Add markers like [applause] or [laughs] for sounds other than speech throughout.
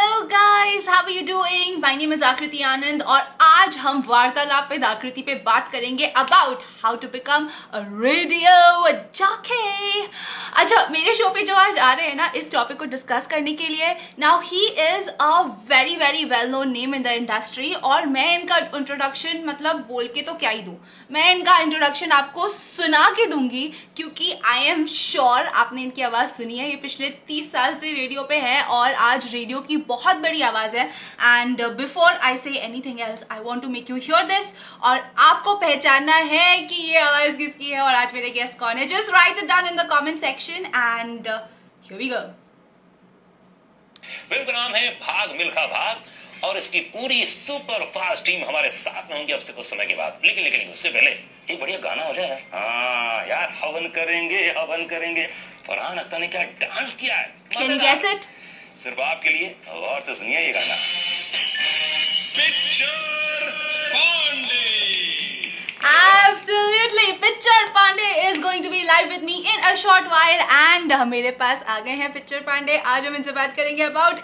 Hello guys how are you doing my name is Aakriti Anand और आज हम वार्तालाप पे आकृति पे बात करेंगे about how to become radio jockey अच्छा मेरे शो पे जो आज आ रहे हैं ना, इस टॉपिक को डिस्कस करने के लिए now he is a very very well known name in the industry और मैं इनका इंट्रोडक्शन मतलब बोल के तो क्या ही दूँ। मैं इनका इंट्रोडक्शन आपको सुना के दूँगी, क्योंकि आई एम श्योर आपने इनकी आवाज़ सुनी है। ये पिछले तीस साल से रेडियो पे है और आज रेडियो की बहुत बड़ी आवाज़ है। And before I say anything else I want to make you hear this और आपको पहचानना है कि ये आवाज़ किसकी है और आज मेरे गेस्ट कौन है. Just write it down in the comment section and here we go film का नाम है भाग मिल्खा भाग और इसकी पूरी सुपर फास्ट टीम हमारे साथ में होंगी. अब से कुछ समय के बाद लेकिन लेकिन उससे पहले एक बढ़िया गाना हो जाए. हाँ यार हवन करेंगे हवन करेंगे. फरहान अख्तर ने क्या डांस किया है? सिर्फ़ आपके लिए और से सुनिए ये गाना picture Pandey Absolutely. Pitcher Pandey is going to be live with me in a short while and मेरे पास आ गए हैं पिक्चर पांडे आज हम इनसे बात करेंगे about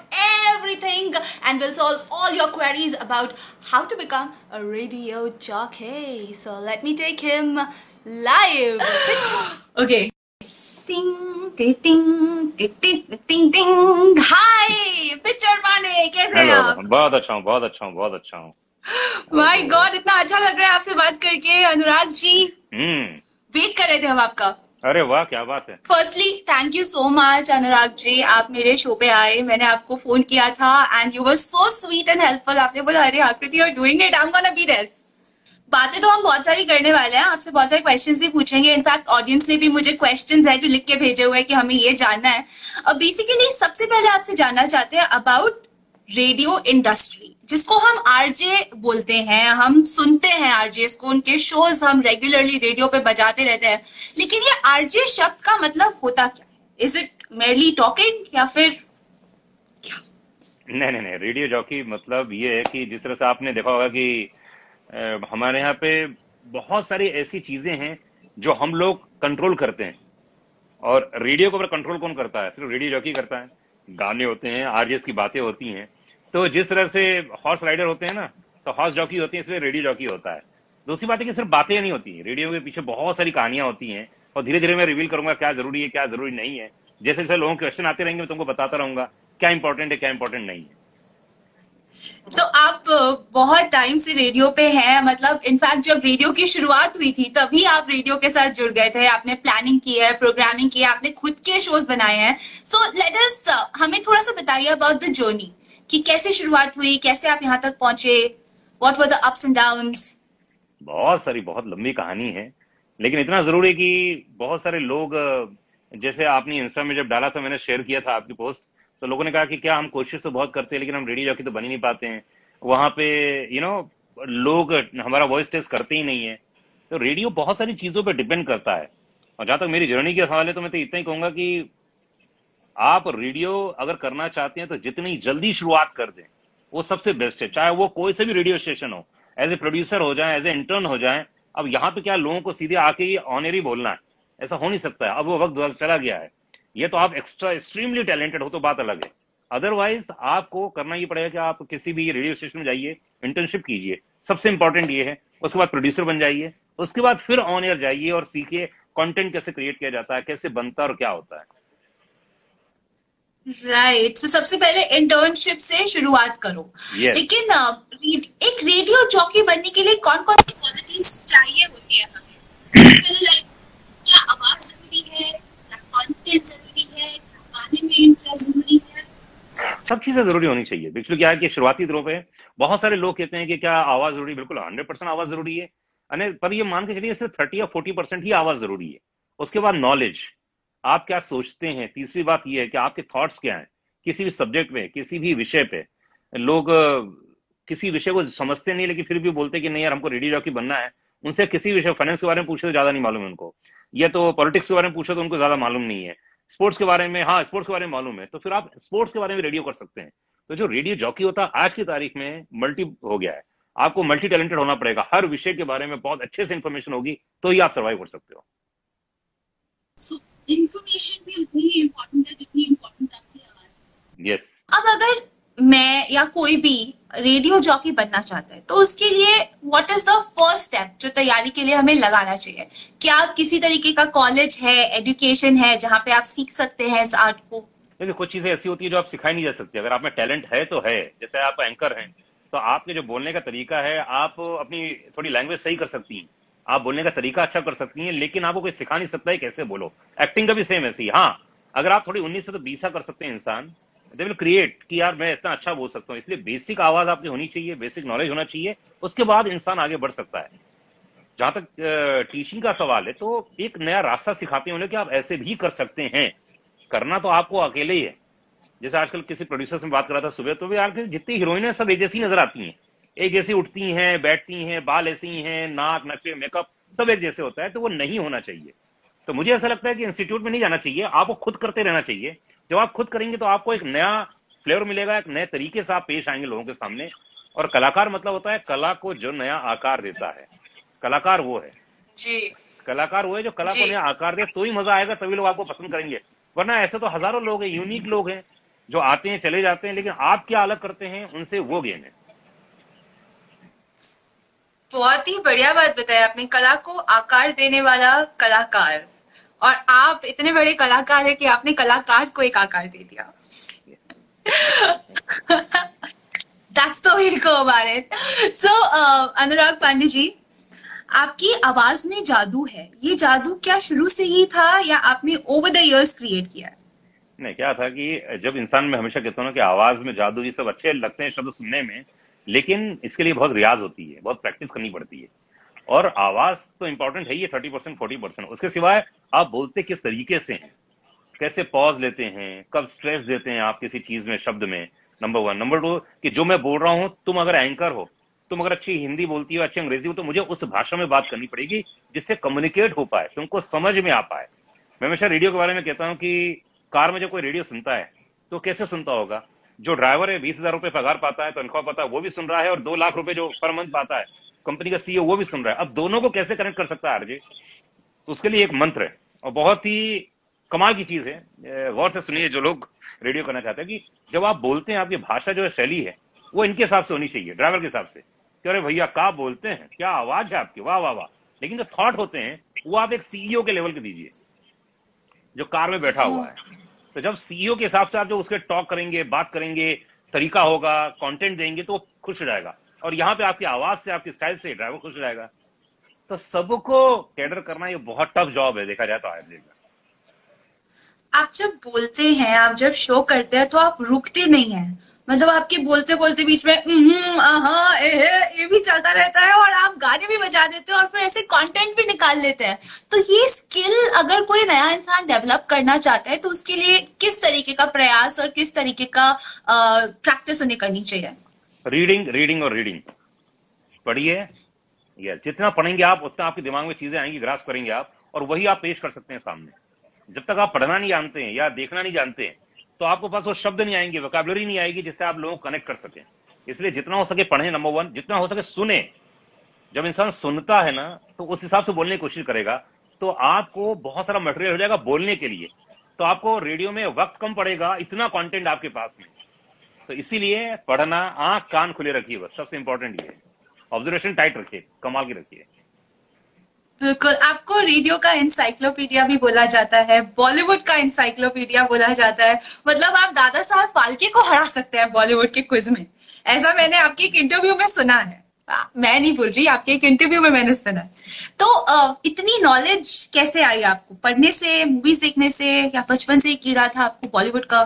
everything and we'll solve all your queries about how to become a radio jockey. So let me take him live. okay. हैं? बहुत अच्छा हूँ बहुत अच्छा हूँ अच्छा हूँ इतना अच्छा लग रहा है आपसे बात करके अनुराग जी हम्म वेट कर रहे थे हम आपका अरे वाह क्या बात है firstly thank you so much Anurag ji आप मेरे शो पे आए मैंने आपको फ़ोन किया था and you were so sweet and helpful आपने बोला अरे Aakriti are doing it I am gonna be there बातें तो हम बहुत सारी करने वाले हैं, आपसे बहुत सारे क्वेश्चंस भी पूछेंगे। इनफैक्ट ऑडियंस ने भी मुझे क्वेश्चंस है जो लिख के भेजे हुए हैं कि हमें ये जानना है। अब बेसिकली सबसे पहले आपसे जानना चाहते हैं अबाउट रेडियो इंडस्ट्री जिसको हम आरजे बोलते हैं। हम सुनते हैं आरजे को उनके शोज़ हम रेगुलरली रेडियो पे बजाते रहते हैं। लेकिन ये आरजे शब्द का मतलब होता क्या है? इज़ इट मेरली टॉकिंग या फिर नहीं नहीं नहीं रेडियो जॉकी मतलब ये है कि जिस तरह से आपने देखा होगा कि हमारे यहाँ पे बहुत सारी ऐसी चीज़ें हैं जो हम लोग कंट्रोल करते हैं। और रेडियो के ऊपर कंट्रोल कौन करता है? सिर्फ़ रेडियो जॉकी करता है। गाने होते हैं आरजेस की बातें होती हैं। तो जिस तरह से हॉर्स राइडर होते हैं ना तो हॉर्स जॉकी होती है, इसलिए रेडियो जॉकी होता है। दूसरी बात है कि सिर्फ़ बातें नहीं होती रेडियो के पीछे बहुत सारी कहानियाँ होती हैं। और धीरे धीरे मैं रिवील करूँगा क्या ज़रूरी है, क्या ज़रूरी नहीं है। जैसे जैसे लोगों के क्वेश्चन आते रहेंगे, मैं तुमको बताता रहूँगा, क्या इंपॉर्टेंट है, क्या इंपॉर्टेंट नहीं है। तो आप बहुत टाइम से रेडियो पे हैं मतलब इनफैक्ट जब रेडियो की शुरुआत हुई थी, तभी आप रेडियो के साथ जुड़ गए थे, आपने प्लानिंग की है प्रोग्रामिंग की है, आपने खुद के शोज़ बनाए हैं। सो लेट अस हमें थोड़ा सा बताइए अबाउट द जर्नी कि कैसे शुरुआत हुई, कैसे आप यहाँ तक पहुँचे what were the ups and downs बहुत सारी, बहुत लंबी कहानी है, लेकिन इतना ज़रूरी है कि बहुत सारे लोग जैसे आपने इंस्टा में जब डाला था, मैंने शेयर किया था आपकी पोस्ट तो लोगों ने कहा कि क्या हम कोशिश तो बहुत करते हैं, लेकिन हम रेडियो जॉकी तो बन ही नहीं पाते हैं। वहाँ पे यू नो लोग, हमारा वॉइस टेस्ट करते ही नहीं है। तो रेडियो बहुत सारी चीज़ों पर डिपेंड करता है। और जहाँ तक मेरी जर्नी के सवाल है तो मैं तो इतना ही कहूँगा कि आप रेडियो अगर करना चाहते हैं तो जितनी जल्दी शुरुआत कर दें, वो सबसे बेस्ट है। चाहे वो कोई से भी रेडियो स्टेशन हो एज ए प्रोड्यूसर हो जाए एज ए इंटर्न हो जाए, अब यहाँ पे क्या लोगों को सीधे आके ऑनर ही बोलना है? ऐसा हो नहीं सकता है। अब वो वक्त चला गया है। ये तो आप एक्स्ट्रा एक्सट्रीमली टैलेंटेड हो तो बात अलग है। अदरवाइज़ आपको करना ये पड़ेगा कि आप किसी भी रेडियो स्टेशन में जाइए इंटर्नशिप कीजिए। सबसे इंपॉर्टेंट ये है उसके बाद प्रोड्यूसर बन जाइए उसके बाद फिर ऑन एयर जाइए और सीखिए कंटेंट कैसे क्रिएट किया जाता है कैसे बनता है और क्या होता है। Right right. सो सबसे पहले इंटर्नशिप से शुरुआत करो। Yes. लेकिन एक रेडियो जॉकी बनने के लिए कौन कौन सी क्वालिटीज चाहिए होती है हमें? पहले लाइक क्या आवाज़ ज़रूरी है? कंटेंट गाने में इंटरेस्ट ज़रूरी है। सब चीज़ें ज़रूरी होनी चाहिए। एक्चुअली क्या है कि शुरुआती दिनों पे बहुत सारे लोग कहते हैं कि क्या आवाज़ ज़रूरी? बिल्कुल हंड्रेड परसेंट आवाज़ ज़रूरी है। अने पर ये मान के चलिए, सिर्फ़ थर्टी या फोर्टी परसेंट ही आवाज़ ज़रूरी है। उसके बाद नॉलेज आप क्या सोचते हैं? तीसरी बात ये है कि आपके थॉट्स क्या हैं? किसी भी सब्जेक्ट में, किसी भी विषय पे। लोग, किसी विषय को समझते नहीं, लेकिन फिर भी बोलते कि नहीं यार, हमको रेडियो जॉकी बनना है। उनसे किसी विषय फाइनेंस के बारे में पूछे तो ज़्यादा नहीं मालूम है उनको। या तो पॉलिटिक्स के बारे में पूछो तो उनको ज़्यादा मालूम नहीं है। स्पोर्ट्स के बारे में हाँ स्पोर्ट्स के बारे में मालूम है। तो फिर आप स्पोर्ट्स के बारे में रेडियो कर सकते हैं। तो जो रेडियो जॉकी होता है आज की तारीख में मल्टी हो गया है। आपको मल्टी टैलेंटेड होना पड़ेगा। हर विषय के बारे में बहुत अच्छे से इंफॉर्मेशन होगी तो ही आप सर्वाइव कर सकते हो। सो इंफॉर्मेशन भी उतनी ही इम्पोर्टेंट है जितनी इम्पोर्टेंट आपकी आवाज़ है। यस अब अगर मैं या कोई भी रेडियो जॉकी बनना चाहता है तो उसके लिए what is the first step जो तैयारी के लिए हमें लगाना चाहिए? क्या किसी तरीके का कॉलेज है एजुकेशन है, जहाँ पे आप सीख सकते हैं इस आर्ट को? देखिए, कुछ चीज़ें ऐसी होती है जो आप सिखाई नहीं जा सकती। अगर आप में टैलेंट है तो है, जैसे आप एंकर हैं तो आपके जो बोलने का तरीका है, आप अपनी थोड़ी लैंग्वेज सही कर सकती हैं। आप बोलने का तरीका अच्छा कर सकती हैं, लेकिन आपको कोई सिखा नहीं सकता है, कैसे बोलो? एक्टिंग का भी सेम ऐसी हाँ। अगर आप थोड़ी उन्नीस से तो बीसा कर सकते हैं इंसान दे विल क्रिएट कि यार मैं इतना अच्छा बोल सकता हूँ, इसलिए बेसिक आवाज़ आपकी होनी चाहिए बेसिक नॉलेज होना चाहिए, उसके बाद इंसान आगे बढ़ सकता है। जहाँ तक टीचिंग का सवाल है तो एक नया रास्ता सिखाते हैं उन्हें कि आप ऐसे भी कर सकते हैं। करना तो आपको अकेले ही है। जैसे आजकल किसी प्रोड्यूसर से बात कर रहा था सुबह तो भी यार जितनी हीरोइन है, सब एक जैसी नज़र आती हैं। एक जैसी उठती हैं, बैठती हैं, बाल ऐसी हैं नाक नशे मेकअप सब एक जैसे होता है तो वो नहीं होना चाहिए। तो मुझे ऐसा लगता है कि इंस्टीट्यूट में नहीं जाना चाहिए आपको खुद करते रहना चाहिए। जब आप खुद करेंगे तो आपको एक नया फ्लेवर मिलेगा एक नए तरीके से आप पेश आएँगे लोगों के सामने। और कलाकार मतलब होता है कला को जो नया आकार देता है। कलाकार वो है। जी। कलाकार वो है जो कला को नया आकार दे तो ही मज़ा आएगा तभी लोग आपको पसंद करेंगे। वरना ऐसे तो हज़ारों लोग हैं यूनिक लोग हैं जो आते हैं चले जाते हैं लेकिन आप क्या अलग करते हैं उनसे वो गेम है। बहुत ही बढ़िया बात बताया आपने। कला को आकार देने वाला कलाकार। और आप इतने बड़े कलाकार है कि आपने कलाकार को एक आकार दे दिया। That's the way to go about it. So, uh, अनुराग पांडे जी आपकी आवाज़ में जादू है। ये जादू क्या शुरू से ही था या आपने ओवर द इयर्स क्रिएट किया? नहीं क्या था कि जब इंसान में हमेशा कहता हूँ कि आवाज़ में जादू ये सब अच्छे लगते हैं शब्द सुनने में लेकिन इसके लिए बहुत रियाज होती है बहुत प्रैक्टिस करनी पड़ती है। और आवाज़ तो इंपॉर्टेंट है ही थर्टी परसेंट फोर्टी परसेंट उसके सिवाय आप बोलते किस तरीके से? हैं कैसे पॉज लेते हैं? कब स्ट्रेस देते हैं आप किसी चीज़ में, शब्द में? नंबर वन नंबर टू कि जो मैं बोल रहा हूँ, तुम अगर एंकर हो, तुम अगर अच्छी हिंदी बोलती हो, अच्छी अंग्रेज़ी हो तो मुझे उस भाषा में बात करनी पड़ेगी जिससे कम्युनिकेट हो पाए तुमको समझ में आ पाए। मैं हमेशा रेडियो के बारे में कहता हूँ कि कार में जब कोई रेडियो सुनता है तो कैसे सुनता होगा? जो ड्राइवर है, बीस हज़ार रुपए पगार पाता है, तनख्वाह पाता है, वो भी सुन रहा है और दो लाख रुपए जो पर मंथ पाता है कंपनी का सीईओ वो भी सुन रहा है। अब दोनों को कैसे कनेक्ट कर सकता है आरजे तो उसके लिए एक मंत्र है। और बहुत ही कमाल की चीज़ है। गौर से सुनिए जो लोग रेडियो करना चाहते हैं कि जब आप बोलते हैं, आपकी भाषा जो है शैली है, वो इनके हिसाब से होनी चाहिए ड्राइवर के हिसाब से। कि अरे भैया, क्या बोलते हैं? क्या आवाज़ है आपकी? वाह वाह वाह। लेकिन जो थॉट होते हैं, वो आप एक सीईओ के लेवल के दीजिए, जो कार में बैठा हुआ है। तो जब सीईओ के हिसाब से आप जो उसके टॉक करेंगे, बात करेंगे, तरीका होगा कंटेंट देंगे तो वो खुश हो जाएगा। और यहाँ पे आपकी आवाज़ से, आपकी स्टाइल से ड्राइवर खुश जाएगा। तो सबको कैडर करना ये बहुत टफ जॉब है, देखा जाए तो आज आप जब बोलते हैं, आप जब शो करते हैं तो आप रुकते नहीं है। मतलब आपके बोलते बोलते बीच में ये भी चलता रहता है और आप गाने भी बजा देते हैं और फिर ऐसे कंटेंट भी निकाल लेते हैं। तो ये स्किल अगर कोई नया इंसान डेवलप करना चाहता है तो उसके लिए किस तरीके का प्रयास और किस तरीके का प्रैक्टिस उन्हें करनी चाहिए? रीडिंग रीडिंग और रीडिंग पढ़िए, या जितना पढ़ेंगे आप, उतना आपके दिमाग में चीज़ें आएँगी ग्रास करेंगे आप, और वही आप पेश कर सकते हैं सामने. जब तक आप पढ़ना नहीं जानते हैं या देखना नहीं जानते हैं तो आपको पास वो शब्द नहीं आएँगे वोकेबलरी नहीं आएगी जिससे आप लोगों को कनेक्ट कर सके. इसलिए जितना हो सके पढ़े नंबर वन जितना हो सके सुने. जब इंसान सुनता है ना तो उस हिसाब से बोलने की कोशिश करेगा. तो आपको बहुत सारा मटेरियल हो जाएगा बोलने के लिए. तो आपको रेडियो में वक्त कम पड़ेगा, इतना कंटेंट आपके पास में. तो इसीलिए पढ़ना, आँख कान खुले रखिए बस, सबसे इंपॉर्टेंट ये ऑब्जर्वेशन टाइट रखिए, कमाल की रखिए। बिल्कुल, आपको रेडियो का इंसाइक्लोपीडिया भी बोला जाता है बॉलीवुड का इंसाइक्लोपीडिया बोला जाता है। मतलब आप दादा साहब फालके को हरा सकते हैं बॉलीवुड के क्विज में। ऐसा मैंने आपके एक इंटरव्यू में सुना है। मैं नहीं बोल रही, आपके एक इंटरव्यू में मैंने सुना तो इतनी नॉलेज कैसे आई आपको? पढ़ने से मूवीज़ देखने से, या बचपन से ही कीड़ा था आपको बॉलीवुड का?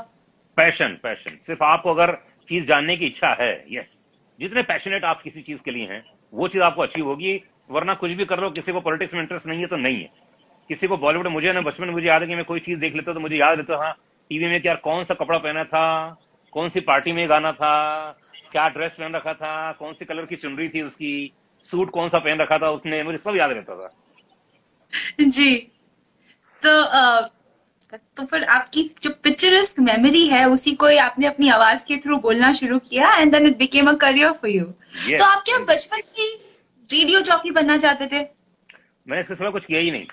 पैशन पैशन सिर्फ़ आपको अगर चीज़ जानने की इच्छा है यस जितने पैशनेट आप किसी चीज़ के लिए हैं, वो चीज़ आपको अचीव होगी, वरना कुछ भी कर हो किसी को पॉलिटिक्स में इंटरेस्ट नहीं है तो नहीं है. किसी को बॉलीवुड मुझे ना, बचपन में मुझे याद है कि मैं कोई चीज़ देख लेता तो मुझे याद रहता हाँ टीवी में क्या कौन सा कपड़ा पहना था, कौन सी पार्टी में गाना था, क्या ड्रेस पहन रखा था, कौन सी कलर की चुनरी थी उसकी सूट कौन सा पहन रखा था उसने, मुझे सब याद रहता था. जी. तो तो फिर आपकी जो पिक्चरिस्क मेमोरी है उसी को आपने अपनी आवाज़ के थ्रू बोलना शुरू किया and then it became a career for you तो आप क्या बचपन की रेडियो जॉकी बनना चाहते थे? मैंने इसके सिवा कुछ किया ही नहीं।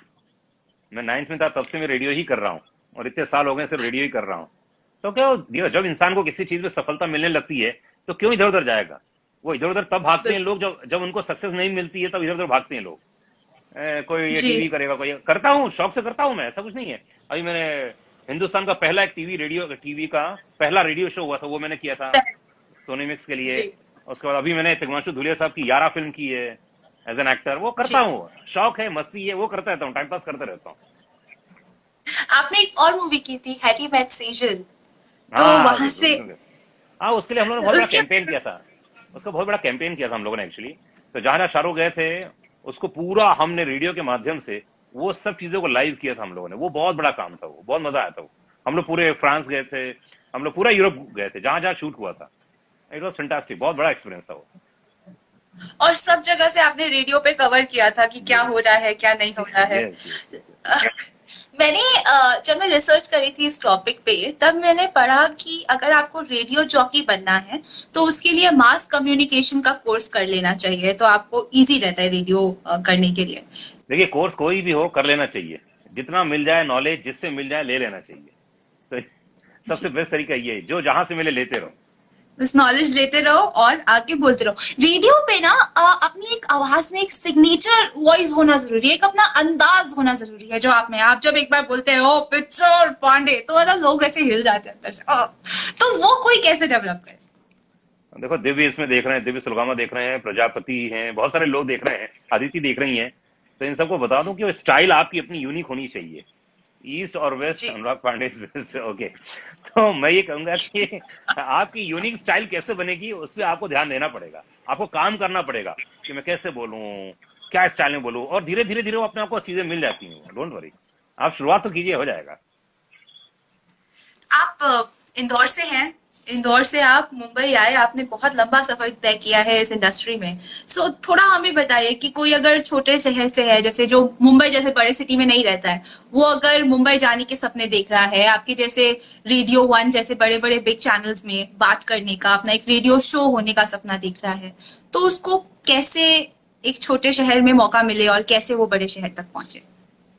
मैं नाइन्थ में था तब से मैं रेडियो ही कर रहा हूँ और इतने साल हो गए सिर्फ़ रेडियो ही कर रहा हूँ। तो क्या हो- जब इंसान को किसी चीज़ में सफलता मिलने लगती है तो क्यों इधर उधर जाएगा? वो इधर उधर तब भागते हैं लोग जब जब उनको सक्सेस नहीं मिलती है तब इधर उधर भागते हैं लोग। कोई ये टीवी करेगा कोई करता हूँ शौक से करता हूँ मैं ऐसा कुछ नहीं है। अभी मैंने हिंदुस्तान का पहला एक टीवी रेडियो टीवी का पहला रेडियो शो हुआ था वो मैंने किया था सोनी मिक्स के लिए। उसके बाद अभी मैंने तिग्मांशु धुलिया साहब की यारा फ़िल्म की है एज एन एक्टर वो करता हूँ। शौक है मस्ती है वो करता रहता हूँ टाइम पास करता रहता हूँ। आपने एक और मूवी की थी हैरी मैट सेजल तो हाँ, वहाँ से हाँ उसके लिए हम लोगों ने बहुत बड़ा कैंपेन किया था। उसका बहुत बड़ा कैंपेन किया था हम लोगों ने एक्चुअली तो जहाँ जहाँ शाहरुख गए थे उसको पूरा हमने रेडियो के माध्यम से वो सब चीज़ों को लाइव किया था हम लोगों ने। वो बहुत बड़ा काम था वो बहुत मज़ा आया था वो। हम लोग पूरे फ्रांस गए थे हम लोग पूरा यूरोप गए थे जहाँ जहाँ शूट हुआ था। इट वॉज़ फैंटास्टिक बहुत बड़ा एक्सपीरियंस था वो। और सब जगह से आपने रेडियो पे कवर किया था कि क्या हो रहा है क्या नहीं हो रहा है। Yes, yes. मैंने जब मैं रिसर्च करी थी इस टॉपिक पे तब मैंने पढ़ा कि अगर आपको रेडियो जॉकी बनना है तो उसके लिए मास कम्युनिकेशन का कोर्स कर लेना चाहिए तो आपको इजी रहता है रेडियो करने के लिए। देखिए कोर्स कोई भी हो कर लेना चाहिए। जितना मिल जाए नॉलेज जिससे मिल जाए ले लेना चाहिए। तो सबसे बेस्ट तरीका ये जो जहाँ से मिले लेते रहो। बस नॉलेज लेते रहो और आगे बोलते रहो। रेडियो पे ना अपनी एक आवाज़ में एक सिग्नेचर वॉइस होना ज़रूरी है एक अपना अंदाज होना ज़रूरी है जो आप में। आप जब एक बार बोलते हो "ओ, पिक्चर पांडे तो मतलब लोग ऐसे हिल जाते हैं अंदर से। तो वो कोई कैसे डेवलप करे? देखो दिव्य इसमें देख रहे हैं दिव्य सुलगामा देख रहे हैं प्रजापति हैं बहुत सारे लोग देख रहे हैं आदिति देख रही हैं। तो इन सबको बता दूँ कि वो स्टाइल आपकी अपनी यूनिक होनी चाहिए। ईस्ट और वेस्ट अनुराग पांडे ओके तो मैं ये कहूँगा कि आपकी यूनिक स्टाइल कैसे बनेगी उस पर आपको ध्यान देना पड़ेगा। आपको काम करना पड़ेगा कि मैं कैसे बोलूँ क्या स्टाइल में बोलू और धीरे धीरे धीरे वो अपने आपको चीज़ें मिल जाती हैं। डोंट वरी आप शुरुआत तो कीजिए हो जाएगा। आप इंदौर से हैं? इंदौर से आप मुंबई आए आपने बहुत लंबा सफ़र तय किया है इस इंडस्ट्री में। सो so, थोड़ा हमें बताइए कि कोई अगर छोटे शहर से है जैसे जो मुंबई जैसे बड़े सिटी में नहीं रहता है वो अगर मुंबई जाने के सपने देख रहा है आपके जैसे रेडियो वन जैसे बड़े बड़े बिग चैनल्स में बात करने का अपना एक रेडियो शो होने का सपना देख रहा है तो उसको कैसे एक छोटे शहर में मौका मिले और कैसे वो बड़े शहर तक पहुँचे?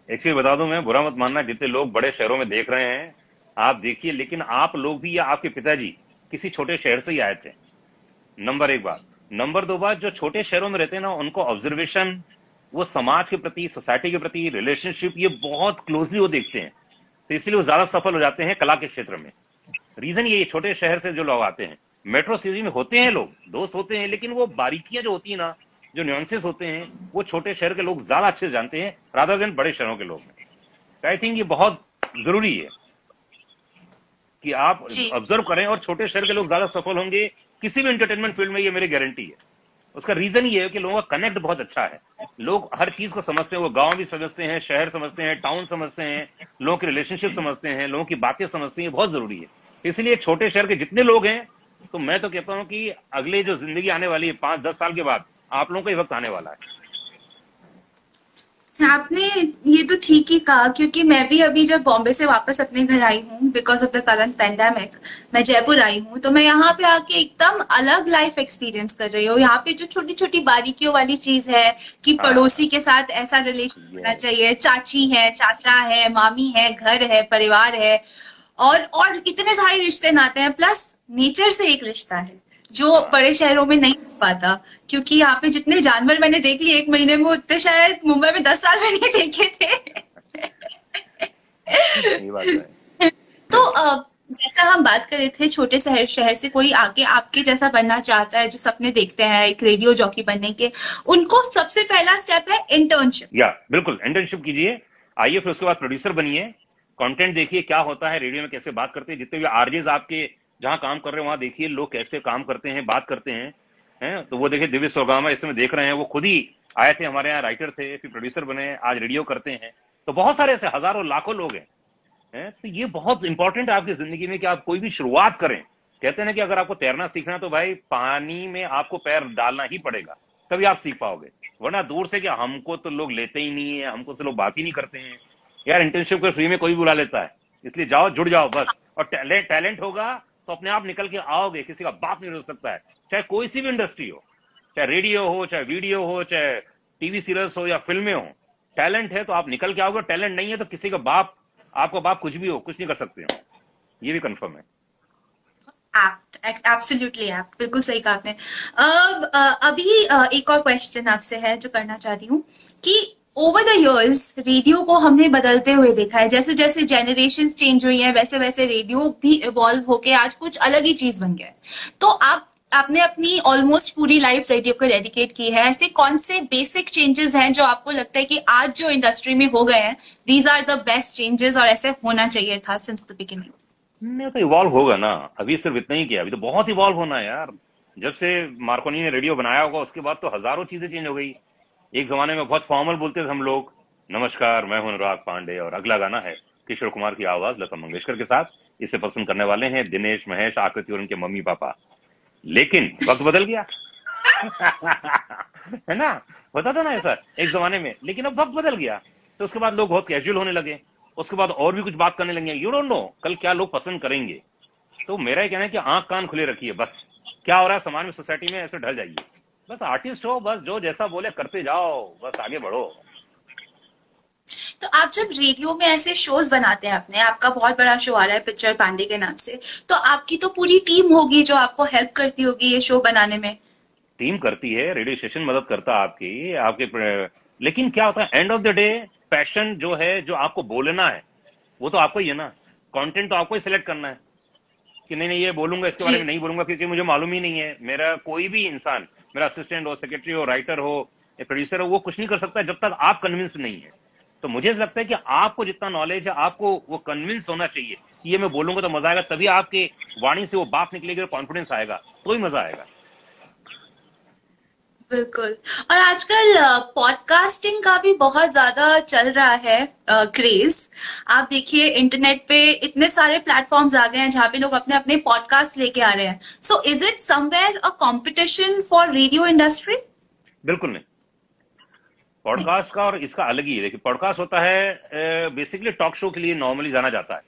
एक चीज़ बता दूँ मैं बुरा मत मानना जितने लोग बड़े शहरों में देख रहे हैं आप देखिए, लेकिन आप लोग भी या आपके पिताजी किसी छोटे शहर से ही आए थे। नंबर एक बात। नंबर दो बात, जो छोटे शहरों में रहते हैं ना, उनको ऑब्जर्वेशन वो समाज के प्रति सोसाइटी के प्रति रिलेशनशिप ये बहुत क्लोजली वो देखते हैं। तो इसलिए वो ज़्यादा सफल हो जाते हैं कला के क्षेत्र में। रीजन ये छोटे शहर से जो लोग आते हैं। मेट्रो सिटी में होते हैं लोग, दोस्त होते हैं, लेकिन वो बारीकियाँ जो होती है ना, जो न्यूंसेस होते हैं, वो छोटे शहर के लोग ज़्यादा अच्छे से जानते हैं राधा देन बड़े शहरों के लोग। आई थिंक ये बहुत ज़रूरी है। कि आप ऑब्ज़र्व करें और छोटे शहर के लोग ज़्यादा सफल होंगे किसी भी एंटरटेनमेंट फ़ील्ड में ये मेरी गारंटी है। उसका रीजन ये है कि लोगों का कनेक्ट बहुत अच्छा है। लोग हर चीज़ को समझते हैं वो गाँव भी समझते हैं शहर समझते हैं टाउन समझते हैं लोगों की रिलेशनशिप समझते हैं लोगों की बातें समझते हैं बहुत ज़रूरी है। इसलिए छोटे शहर के जितने लोग हैं तो मैं तो कहता हूँ कि अगले जो ज़िंदगी आने वाली है पाँच दस साल के बाद आप लोगों का ही वक्त आने वाला है। आपने ये तो ठीक ही कहा क्योंकि मैं भी अभी जब बॉम्बे से वापस अपने घर आई हूँ because of the current pandemic मैं जयपुर आई हूँ तो मैं यहाँ पे आके एकदम अलग लाइफ एक्सपीरियंस कर रही हूँ। यहाँ पे जो छोटी छोटी बारीकियों वाली चीज़ है कि हाँ। पड़ोसी के साथ ऐसा रिलेशन होना चाहिए चाची है चाचा है मामी है घर है परिवार है और और इतने सारे रिश्ते नाते हैं प्लस नेचर से एक रिश्ता है। जो बड़े शहरों में नहीं हो पाता क्योंकि यहाँ पे जितने जानवर मैंने देख लिए एक महीने में उतने शायद मुंबई में दस साल में नहीं देखे थे। तो जैसा हम बात कर रहे थे छोटे शहर शहर से कोई आके आपके जैसा बनना चाहता है जो सपने देखते हैं एक रेडियो जॉकी बनने के उनको सबसे पहला स्टेप है इंटर्नशिप या बिल्कुल इंटर्नशिप कीजिए आइए फिर उसके बाद प्रोड्यूसर बनिए कंटेंट देखिए क्या होता है रेडियो में कैसे बात करते हैं जितने भी आरजेज आपके जहाँ काम कर रहे हैं, वहाँ देखिए लोग कैसे काम करते हैं, बात करते हैं हैं? तो वो देखिए दिव्य सोगामा इस समय देख रहे हैं, वो खुद ही आए थे, हमारे यहाँ राइटर थे, फिर प्रोड्यूसर बने, आज रेडियो करते हैं। तो बहुत सारे ऐसे हज़ारों, लाखों लोग हैं हैं? तो ये बहुत इंपॉर्टेंट है आपकी ज़िंदगी में कि आप कोई भी शुरुआत करें। कहते हैं ना कि अगर आपको तैरना सीखना तो भाई पानी में आपको पैर डालना ही पड़ेगा, तभी आप सीख पाओगे। वरना दूर से कि हमको तो लोग लेते ही नहीं है, हमको तो लोग बात ही नहीं करते हैं। यार इंटर्नशिप को फ्री में कोई बुला लेता है, इसलिए जाओ, जुड़ जाओ, बस। और टैलेंट टैलेंट होगा तो अपने आप निकल के आओगे, किसी का बाप नहीं रोक सकता है। चाहे कोई सी भी इंडस्ट्री हो, चाहे रेडियो हो, चाहे वीडियो हो, चाहे टीवी सीरियल्स हो या फ़िल्में हो टैलेंट है तो आप निकल के आओगे। टैलेंट नहीं है तो किसी का बाप, आपका बाप कुछ भी हो, कुछ नहीं कर सकते हो। ये भी कंफर्म है। एब्सोल्युटली एप्ट बिल्कुल सही कहा आपने। अब अभी एक और क्वेश्चन आपसे है जो करना चाहती हूँ कि ओवर द इयर्स रेडियो को हमने बदलते हुए देखा है। जैसे जैसे जनरेशन चेंज हुई है, वैसे वैसे रेडियो भी इवॉल्व होके आज कुछ अलग ही चीज़ बन गया है। तो आप, आपने अपनी ऑलमोस्ट पूरी लाइफ रेडियो को डेडिकेट की है। ऐसे कौन से बेसिक चेंजेस हैं जो आपको लगता है कि आज जो इंडस्ट्री में हो गए हैं these are the best changes और ऐसे होना चाहिए था सिंस द बिगिनिंग नहीं तो इवॉल्व होगा ना। अभी सिर्फ़ इतना ही किया। अभी तो बहुत इवॉल्व होना है यार। जब से मार्कोनी ने रेडियो बनाया होगा, उसके बाद तो हज़ारों चीज़ें चेंज हो गई। एक जमाने में बहुत फॉर्मल बोलते थे हम लोग। नमस्कार, मैं हूँ अनुराग पांडे और अगला गाना है किशोर कुमार की आवाज़ लता मंगेशकर के साथ। इसे पसंद करने वाले हैं दिनेश, महेश, आकृति और उनके मम्मी पापा। लेकिन वक्त बदल गया। [laughs] है ना? होता था ना ऐसा एक जमाने में। लेकिन अब वक्त बदल गया। तो उसके बाद लोग बहुत कैजुअल होने लगे। उसके बाद और भी कुछ बात करने लगे। यू डोंट नो कल क्या लोग पसंद करेंगे। तो मेरा ये कहना है कि आँख कान खुले रखिए, बस। क्या हो रहा है समाज में सोसाइटी में? ऐसे ढल जाइए। बस आर्टिस्ट हो बस जो जैसा बोले करते जाओ बस आगे बढ़ो। तो आप जब रेडियो में ऐसे शोज़ बनाते हैं अपने आपका बहुत बड़ा शो आ रहा है पिक्चर पांडे के नाम से तो आपकी तो पूरी टीम होगी जो आपको हेल्प करती होगी ये शो बनाने में। टीम करती है रेडियो स्टेशन मदद करता है आपकी आपके लेकिन क्या होता है end of the day passion जो है जो आपको बोलना है वो तो आपको ही है ना। कंटेंट तो आपको ही सिलेक्ट करना है कि नहीं नहीं ये बोलूँगा इसके बारे में नहीं बोलूँगा क्योंकि मुझे मालूम ही नहीं है। मेरा कोई भी इंसान मेरा असिस्टेंट हो सेक्रेटरी हो राइटर हो, या प्रोड्यूसर हो, वो कुछ नहीं कर सकता जब तक आप कन्विंस नहीं है। तो मुझे लगता है कि आपको जितना नॉलेज है, आपको वो कन्विंस होना चाहिए। कि ये मैं बोलूँगा तो मज़ा आएगा, तभी आपके वाणी से वो बात निकलेगी और कॉन्फिडेंस आएगा तो ही मज़ा आएगा। बिल्कुल। और आजकल पॉडकास्टिंग का भी बहुत ज़्यादा चल रहा है क्रेज आप देखिए इंटरनेट पे इतने सारे प्लेटफॉर्म्स आ गए हैं जहाँ पे लोग अपने अपने पॉडकास्ट लेके आ रहे हैं। So is it somewhere a competition for radio industry बिल्कुल नहीं। पॉडकास्ट का और इसका अलग ही है। देखिए पॉडकास्ट होता है बेसिकली टॉक शो के लिए नॉर्मली जाना जाता है,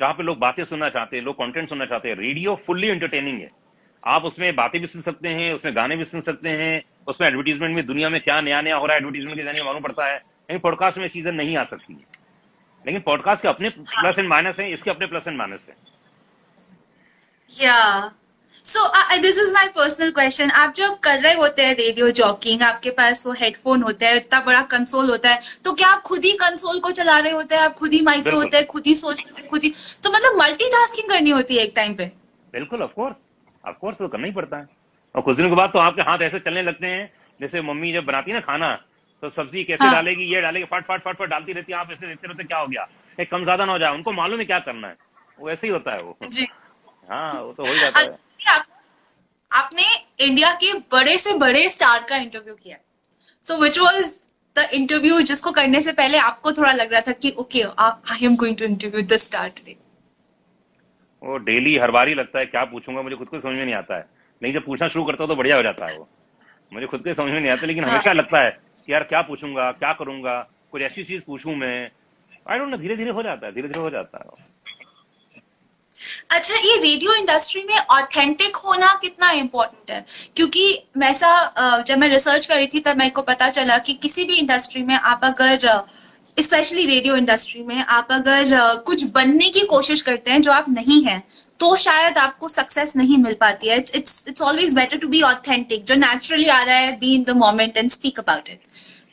जहाँ पे लोग बातें सुनना चाहते हैं, लोग कंटेंट सुनना चाहते हैं। रेडियो फुल्ली एंटरटेनिंग है। आप उसमें बातें भी सुन सकते हैं उसमें गाने भी सुन सकते हैं उसमें एडवर्टीजमेंट में दुनिया में क्या नया नया हो रहा है एडवर्टीजमेंट के ज़रिए मालूम पड़ता है। लेकिन पॉडकास्ट में चीज़ें नहीं आ सकती है। लेकिन पॉडकास्ट के अपने प्लस एंड माइनस है इसके अपने प्लस एंड माइनस है। या so this is my personal question आप जब कर रहे होते हैं रेडियो जॉकिंग आपके पास वो हेडफोन होता है इतना बड़ा कंसोल होता है तो क्या आप खुद ही कंसोल को चला रहे होते हैं? आप खुद ही माइक पे होते हैं खुद ही सोच खुद ही तो मतलब मल्टीटास्किंग करनी होती है एक टाइम पे। बिल्कुल ऑफकोर्स ऑफकोर्स तो करना ही पड़ता है। और कुछ दिनों के बाद तो आपके हाथ ऐसे चलने लगते हैं जैसे मम्मी जब बनाती है ना खाना तो सब्ज़ी कैसे हाँ। डालेगी ये डालेगी फट फट फट फट डालती रहती है आप ऐसे देखते रहते क्या हो गया? एक कम ज़्यादा ना हो जाए उनको मालूम है क्या करना है। वो ऐसे ही होता है वो। जी। हाँ वो तो हो ही जाता है। आपने इंडिया के बड़े से बड़े स्टार का इंटरव्यू किया। So which was the interview जिसको करने से पहले आपको थोड़ा लग रहा था कि okay I am going to interview the star today वो डेली हर बार ही लगता है क्या पूछूँगा मुझे खुद को समझ में नहीं आता है। लेकिन जब पूछना शुरू करता हूँ तो बढ़िया हो जाता है वो। मुझे खुद को समझ में नहीं आता लेकिन हमेशा हाँ। लगता है कि यार क्या पूछूँगा क्या करूँगा कुछ ऐसी चीज़ पूछूँ मैं। आई डोंट नो धीरे धीरे हो जाता है धीरे धीरे हो जाता है अच्छा ये रेडियो इंडस्ट्री में ऑथेंटिक होना कितना इम्पोर्टेंट है? क्योंकि वैसा जब मैं रिसर्च कर रही थी तब मेरे को पता चला कि किसी भी इंडस्ट्री में आप अगर स्पेशली रेडियो इंडस्ट्री में, आप अगर कुछ बनने की कोशिश करते हैं जो आप नहीं हैं तो शायद आपको सक्सेस नहीं मिल पाती है। It's it's always better to be authentic जो नेचुरली आ रहा है be in the moment and speak about it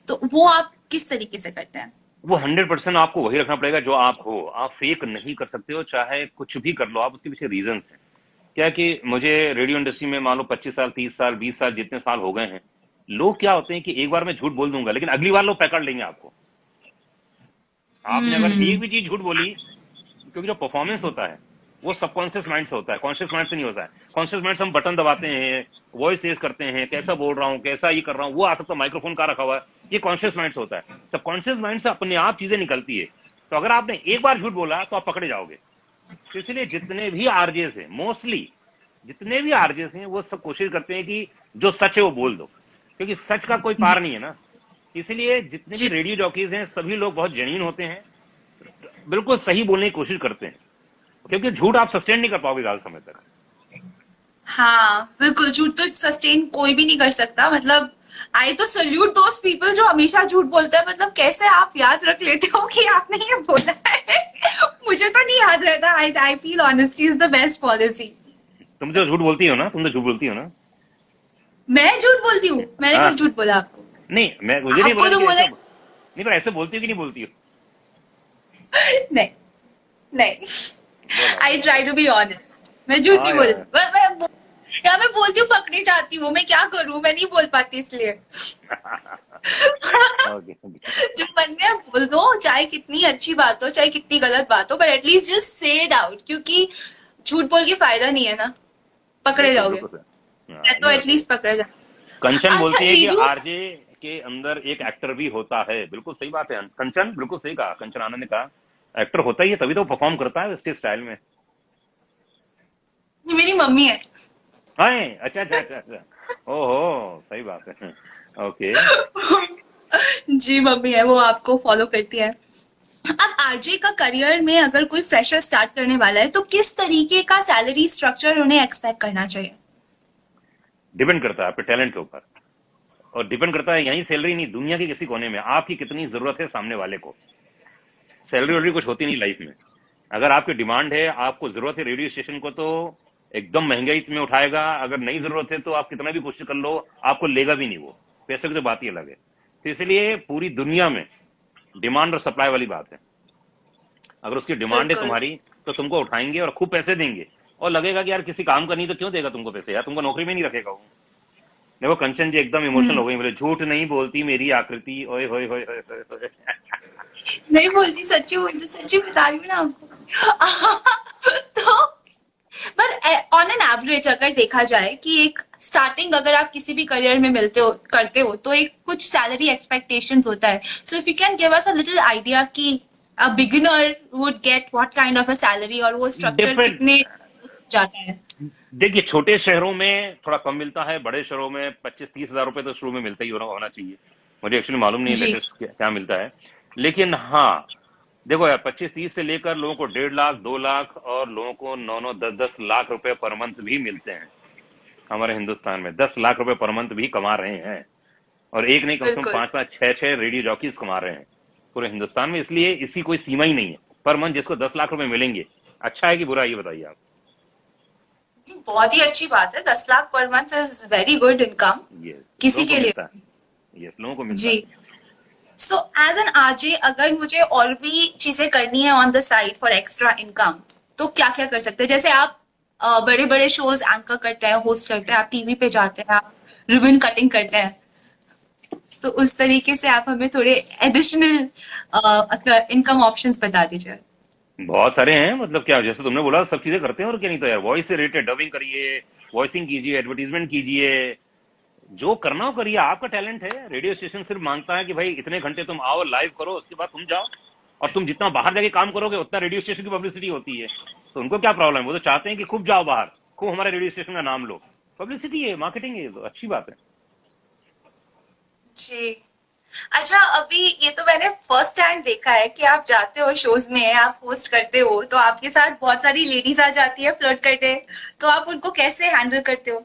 तो वो आप किस तरीके से करते हैं? वो हंड्रेड परसेंट आपको वही रखना पड़ेगा जो आप हो। आप फेक नहीं कर सकते हो, चाहे कुछ भी कर लो, आप उसके पीछे रीजन है। क्या कि मुझे रेडियो इंडस्ट्री में मान लो पच्चीस साल, तीस साल, बीस साल जितने साल हो गए हैं, लोग क्या होते हैं कि एक बार मैं झूठ बोल दूँगा, लेकिन अगली बार लोग पकड़ लेंगे आपको। आपने अगर hmm. एक भी चीज़ झूठ बोली क्योंकि जो परफॉर्मेंस होता है वो सबकॉन्शियस माइंड से होता है कॉन्शियस माइंड से नहीं होता है। कॉन्शियस माइंड से हम बटन दबाते हैं वॉइस सेज करते हैं कैसा बोल रहा हूँ कैसा ये कर रहा हूँ वो आ सकता है माइक्रोफोन का रखा हुआ है ये कॉन्शियस माइंड से होता है। सबकॉन्शियस माइंड से अपने आप चीज़ें निकलती है। तो अगर आपने एक बार झूठ बोला तो आप पकड़े जाओगे। तो इसलिए जितने भी आरजेस हैं मोस्टली जितने भी आरजेस हैं वो सब कोशिश करते हैं कि जो सच है वो बोल दो। क्योंकि सच का कोई पार नहीं है ना। इसलिए जितने भी रेडियो जॉकीज हैं सभी लोग बहुत जेन्यून होते हैं। बिल्कुल सही बोलने की कोशिश करते हैं। क्योंकि झूठ आप सस्टेन नहीं कर पाओगे ज़्यादा समय तक। हाँ बिल्कुल झूठ तो सस्टेन कोई भी नहीं कर सकता। मतलब आई तो सल्यूट दोस पीपल जो हमेशा झूठ बोलते हैं। मतलब कैसे आप याद रख लेते हो कि आपने ये बोला है? मुझे तो नहीं याद रहता। I I feel honesty is the best policy तुम जो झूठ बोलती हो ना तुम तो झूठ बोलती हो ना? मैं झूठ बोलती हूँ? मैंने हाँ। कब झूठ बोला आपको। नहीं मैं मुझे नहीं बोला तो बोला- नहीं पर ऐसे बोलती हो कि नहीं बोलती हो? [laughs] नहीं नहीं। I try to be honest मैं झूठ नहीं हाँ बोलती मैं मैं बो- या मैं बोलती हूँ पकड़ी जाती हूँ। मैं क्या करूँ? मैं नहीं बोल पाती इसलिए। [laughs] जो मन में बोल दो चाहे कितनी अच्छी बात हो चाहे कितनी गलत बात हो but at least just say it out क्योंकि झूठ बोल के फ़ायदा नहीं है ना। पकड़े जाओगे। तो एटलीस्ट पकड़े जाओ कंचन अच्छा, बोलती है कि आरजे के अंदर एक एक्टर भी होता है। बिल्कुल सही बात है। कंचन बिल्कुल सही कहा। कंचन आनंद ने कहा एक्टर होता ही है तभी तो परफॉर्म करता है स्टेज स्टाइल में। मेरी मम्मी है। हाँ अच्छा अच्छा अच्छा अच्छा। ओहो सही बात है। ओके। जी मम्मी है वो आपको फॉलो करती है। अब आरजे का करियर में अगर कोई फ्रेशर स्टार्ट करने वाला है तो किस तरीके का सैलरी स्ट्रक्चर उन्हें एक्सपेक्ट करना चाहिए? डिपेंड करता है आपके टैलेंट के ऊपर। और डिपेंड करता है यही सैलरी नहीं दुनिया के किसी कोने में आपकी कितनी ज़रूरत है सामने वाले को? सैलरी वैलरी कुछ होती नहीं लाइफ में। अगर आपकी डिमांड है आपको ज़रूरत है रेडियो स्टेशन को तो एकदम महँगाई में उठाएगा। अगर नहीं ज़रूरत है तो आप कितना भी कोशिश कर लो आपको लेगा भी नहीं वो। पैसे की तो बात ही अलग है। तो इसलिए पूरी दुनिया में डिमांड और सप्लाई वाली बात है। अगर उसकी डिमांड है तुम्हारी तो तुमको उठाएँगे और खूब पैसे देंगे। और लगेगा कि यार किसी काम का नहीं तो क्यों देगा तुमको पैसे? यार तुमको नौकरी में नहीं रखेगा वो? देखो कंचन जी एकदम इमोशनल हो गई बोले झूठ नहीं बोलती मेरी आकृति। ओए होए होए होए होए होए। नहीं बोलती सच्ची बोलती सच्ची बता रही हूँ ना आपको। [laughs] तो पर ऑन एन एवरेज अगर देखा जाए कि एक स्टार्टिंग अगर आप किसी भी करियर में मिलते हो करते हो तो एक कुछ सैलरी एक्सपेक्टेशंस होता है। So if you can give us a little idea कि a beginner would get what kind of a salary और वो स्ट्रक्चर कितने जाता है। देखिए छोटे शहरों में थोड़ा कम मिलता है बड़े शहरों में पच्चीस तीस हज़ार रुपए तो शुरू में मिलता ही होना होना चाहिए। मुझे एक्चुअली मालूम नहीं। लेटेस्ट क्या, क्या मिलता है। लेकिन हाँ देखो यार पच्चीस तीस से लेकर लोगों को डेढ़ लाख दो लाख और लोगों को नौ नौ दस दस लाख रुपए पर मंथ भी मिलते हैं। हमारे हिंदुस्तान में दस लाख रुपए पर मंथ भी कमा रहे हैं। और एक नहीं कम से कम पाँच पाँच छह छह रेडियो जॉकीज कमा रहे हैं। पूरे हिंदुस्तान में इसलिए इसकी कोई सीमा ही नहीं है। पर मंथ जिसको दस लाख रुपए मिलेंगे अच्छा है कि बुरा ये बताइए आप। बहुत ही अच्छी बात है। दस लाख पर month is very good income किसी के लिए। यस लोगों को मिलता जी। सो एज एन आरजे अगर मुझे और भी चीज़ें करनी है on the side for extra income तो क्या क्या कर सकते हैं? जैसे आप बड़े बड़े शोज़ एंकर करते हैं होस्ट करते हैं आप टीवी पे जाते हैं आप रिबन कटिंग करते हैं। तो उस तरीके से आप हमें थोड़े एडिशनल इनकम ऑप्शंस बता दीजिए। बहुत सारे हैं मतलब क्या, जैसे तुमने बोला, सब चीज़ें करते हैं और क्या नहीं तो यार वॉइस से रिलेटेड डबिंग करिए वॉइसिंग कीजिए एडवर्टीजमेंट कीजिए, जो करना हो करिए, आपका टैलेंट है रेडियो स्टेशन सिर्फ़ माँगता है कि भाई, इतने घंटे तुम आओ लाइव करो, उसके बाद तुम जाओ, और तुम जितना बाहर जाके काम करोगे, उतना रेडियो स्टेशन की पब्लिसिटी होती है। तो उनको क्या प्रॉब्लम है? वो तो चाहते हैं कि खूब जाओ बाहर, खूब हमारे रेडियो स्टेशन का नाम लो। पब्लिसिटी है मार्केटिंग है तो अच्छी बात है। जी। अच्छा अभी ये तो मैंने फ़र्स्ट हैंड देखा है कि आप जाते हो शोज़ में आप होस्ट करते हो तो आपके साथ बहुत सारी लेडीज़ आ जाती है फ्लर्ट करते तो आप उनको कैसे हैंडल करते हो?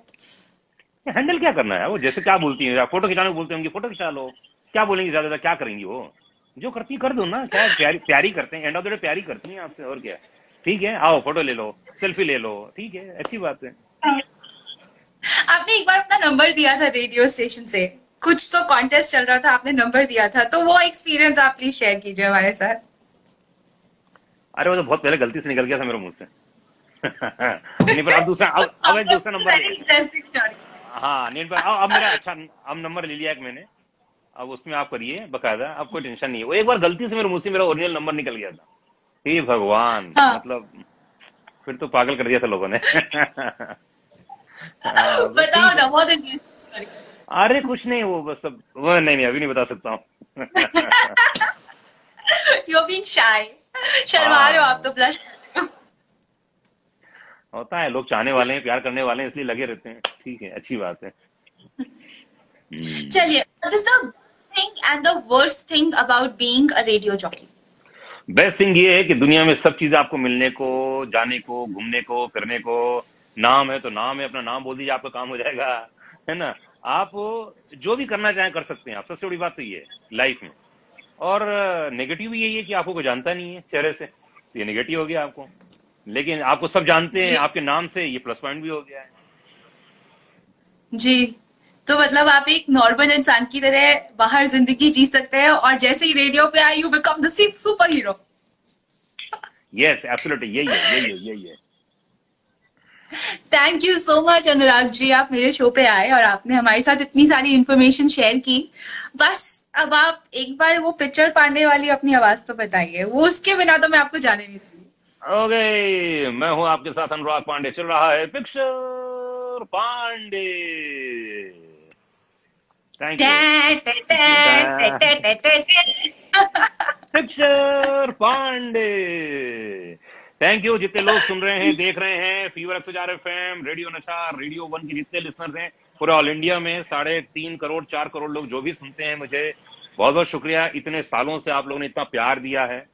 हैंडल क्या करना है? वो जैसे क्या बोलती है? फ़ोटो खिंचाने बोलते होंगे फ़ोटो खिंचा लो। क्या बोलेंगे ज़्यादा ज़्यादा क्या करेंगी वो? जो करती कर दो ना। क्या प्यारी प्यारी करते हैं? एंड ऑफ़ द डे प्यारी करती हैं आपसे और क्या? ठीक है आओ फ़ोटो ले लो सेल्फी ले लो। ठीक है अच्छी बात है। आपने एक बार अपना नंबर दिया था रेडियो स्टेशन से। कुछ तो कॉन्टेस्ट चल रहा था आपने नंबर दिया था तो वो एक्सपीरियंस आप प्लीज़ शेयर कीजिए हमारे साथ। अरे वो तो बहुत पहले गलती से निकल गया था मेरे मुँह से। [laughs] नहीं पर अब दूसरा अब अब एक दूसरा नंबर. हाँ नहीं पर अब अब मेरा अच्छा अब नंबर ले लिया एक मैंने। अब उसमें आप करिए बकायदा अब कोई टेंशन नहीं है। वो एक बार गलती से मेरे मुँह से मेरा ओरिजिनल नंबर निकल गया था। हे भगवान हाँ। मतलब फिर तो पागल कर दिया था लोगों ने। [laughs] हाँ, [laughs] बताओ ना बहुत इंटरेस्टिंग स्टोरी अरे कुछ नहीं वो बस अब वो नहीं नहीं अभी नहीं बता सकता हूँ। यू बीइंग शाय शर्मा रहे हो आप तो ब्लश होता है लोग चाहने वाले हैं प्यार करने वाले हैं इसलिए लगे रहते हैं। ठीक है अच्छी बात है। [laughs] चलिए what is the thing and the worst thing about being a radio jockey best thing ये है कि दुनिया में सब चीज़ें आपको मिलने को जाने को घूमने को फिरने को नाम है तो नाम है अपना नाम बोल दीजिए आपका काम हो जाएगा। है ना? आप जो भी करना चाहें कर सकते हैं आप। सबसे बड़ी बात तो ये है लाइफ में। और नेगेटिव भी यही है कि आपको कोई जानता नहीं है चेहरे से। तो ये नेगेटिव हो गया आपको। लेकिन आपको सब जानते हैं आपके नाम से ये प्लस पॉइंट भी हो गया है। जी। तो मतलब आप एक नॉर्मल इंसान की तरह बाहर ज़िंदगी जी सकते हैं और जैसे ही रेडियो पे आई you become the super hero yes absolutely यही है यही है यही है। Thank you so much Anurag ji आप मेरे शो पे आए और आपने हमारे साथ इतनी सारी इंफॉर्मेशन शेयर की। बस अब आप एक बार वो पिक्चर पाने वाली अपनी आवाज़ तो बताइए। वो उसके बिना तो मैं आपको जाने नहीं दूँगी। ओके मैं हूँ आपके साथ अनुराग पांडे। चल रहा है picture Pandey. Thank you picture Pandey. Thank you जितने लोग सुन रहे हैं, देख रहे हैं fever एक्सोजार F M radio Nasha radio one के जितने लिसनर हैं, पूरे ऑल इंडिया में साढ़े तीन करोड़, चार करोड़ लोग जो भी सुनते हैं, मुझे बहुत बहुत शुक्रिया। इतने सालों से आप लोगों ने इतना प्यार दिया है।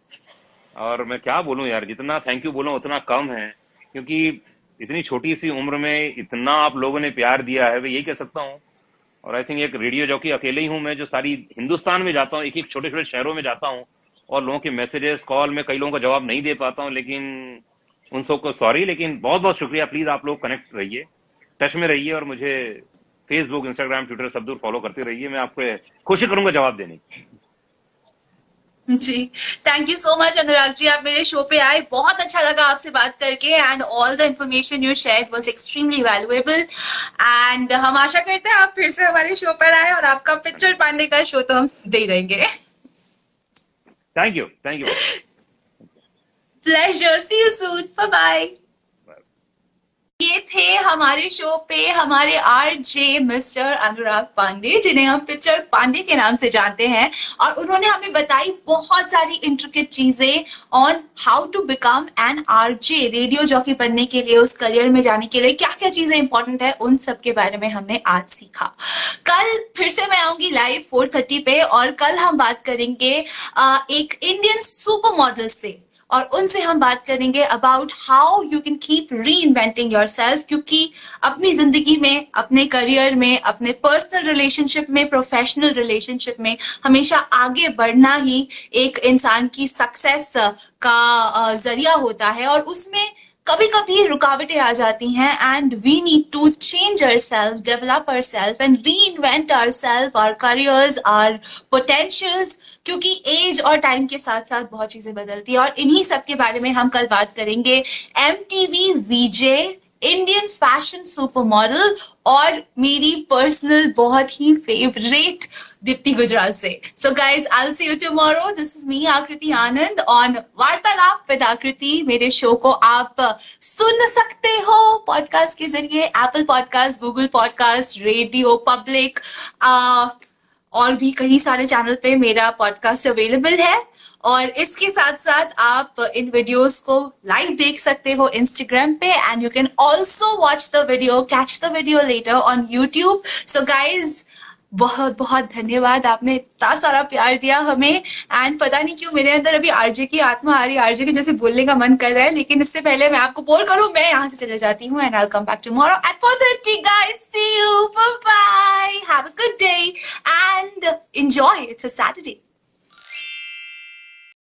और मैं क्या बोलूँ यार, जितना थैंक यू बोलूँ, उतना कम है। क्योंकि इतनी छोटी सी उम्र में इतना आप लोगों ने प्यार दिया है, मैं यही कह सकता हूँ। और आई थिंक एक रेडियो जॉकी अकेले ही हूँ मैं, जो सारी हिंदुस्तान में जाता हूँ एक एक छोटे छोटे शहरों में जाता हूँ। और लोगों के मैसेजेस कॉल में कई लोगों का जवाब नहीं दे पाता हूँ, लेकिन उन सबको सॉरी लेकिन बहुत बहुत शुक्रिया। प्लीज़ आप लोग कनेक्ट रहिए टच में रहिए और मुझे फेसबुक इंस्टाग्राम ट्विटर सब दूर फॉलो करते रहिए। मैं आपको कोशिश करूँगा जवाब देने की। जी thank you so much Anurag ji. आप मेरे शो पे आए, बहुत अच्छा लगा आपसे बात करके and all the information you share was extremely valuable and हम आशा करते हैं आप फिर से हमारे शो पर आए और आपका पिक्चर पांडे का शो तो हम दे रहेंगे। Thank you. Thank you. [laughs] Pleasure. See you soon. Bye bye. ये थे हमारे शो पे, हमारे R J mister Anurag Pandey जिन्हें हम पिक्चर पांडे के नाम से जानते हैं। और उन्होंने हमें बताई बहुत सारी इंट्रिकेट चीज़ें on how to become an R J radio jockey बनने के लिए, उस करियर में जाने के लिए क्या क्या चीज़ें इंपॉर्टेंट है, उन सब के बारे में हमने आज सीखा। कल फिर से मैं आऊँगी लाइव फोर थर्टी पे और कल हम बात करेंगे एक इंडियन सुपर मॉडल से। और उनसे हम बात करेंगे about how you can keep reinventing yourself क्योंकि अपनी ज़िंदगी में, अपने करियर में, अपने पर्सनल रिलेशनशिप में प्रोफेशनल रिलेशनशिप में हमेशा आगे बढ़ना ही एक इंसान की सक्सेस का ज़रिया होता है और उसमें कभी कभी रुकावटें आ जाती हैं and we need to change our self develop our self and reinvent our self our careers our potentials क्योंकि एज और टाइम के साथ साथ बहुत चीज़ें बदलती है और इन्हीं सब के बारे में हम कल बात करेंगे। M T V VJ Indian fashion super model और मेरी पर्सनल बहुत ही फेवरेट दीप्ति गुजराल से। So guys I see you tomorrow this is me Aakriti Anand on वार्तालाप विद आकृति मेरे शो को आप सुन सकते हो पॉडकास्ट के ज़रिए। Apple podcast Google podcast radio public और भी कई सारे चैनल पे मेरा पॉडकास्ट अवेलेबल है। और इसके साथ साथ आप इन वीडियोस को लाइव देख सकते हो इंस्टाग्राम पे and you can also watch the video catch the video later on YouTube so guys बहुत बहुत धन्यवाद। आपने इतना सारा प्यार दिया हमें। एंड पता नहीं क्यों मेरे अंदर अभी आरजे की आत्मा आ रही है। आरजे के जैसे बोलने का मन कर रहा है, लेकिन इससे पहले मैं आपको बोल करूँ, मैं यहाँ से चले जाती हूँ। And I come back tomorrow at four the tea guys see you bye have a good day and enjoy it's a Saturday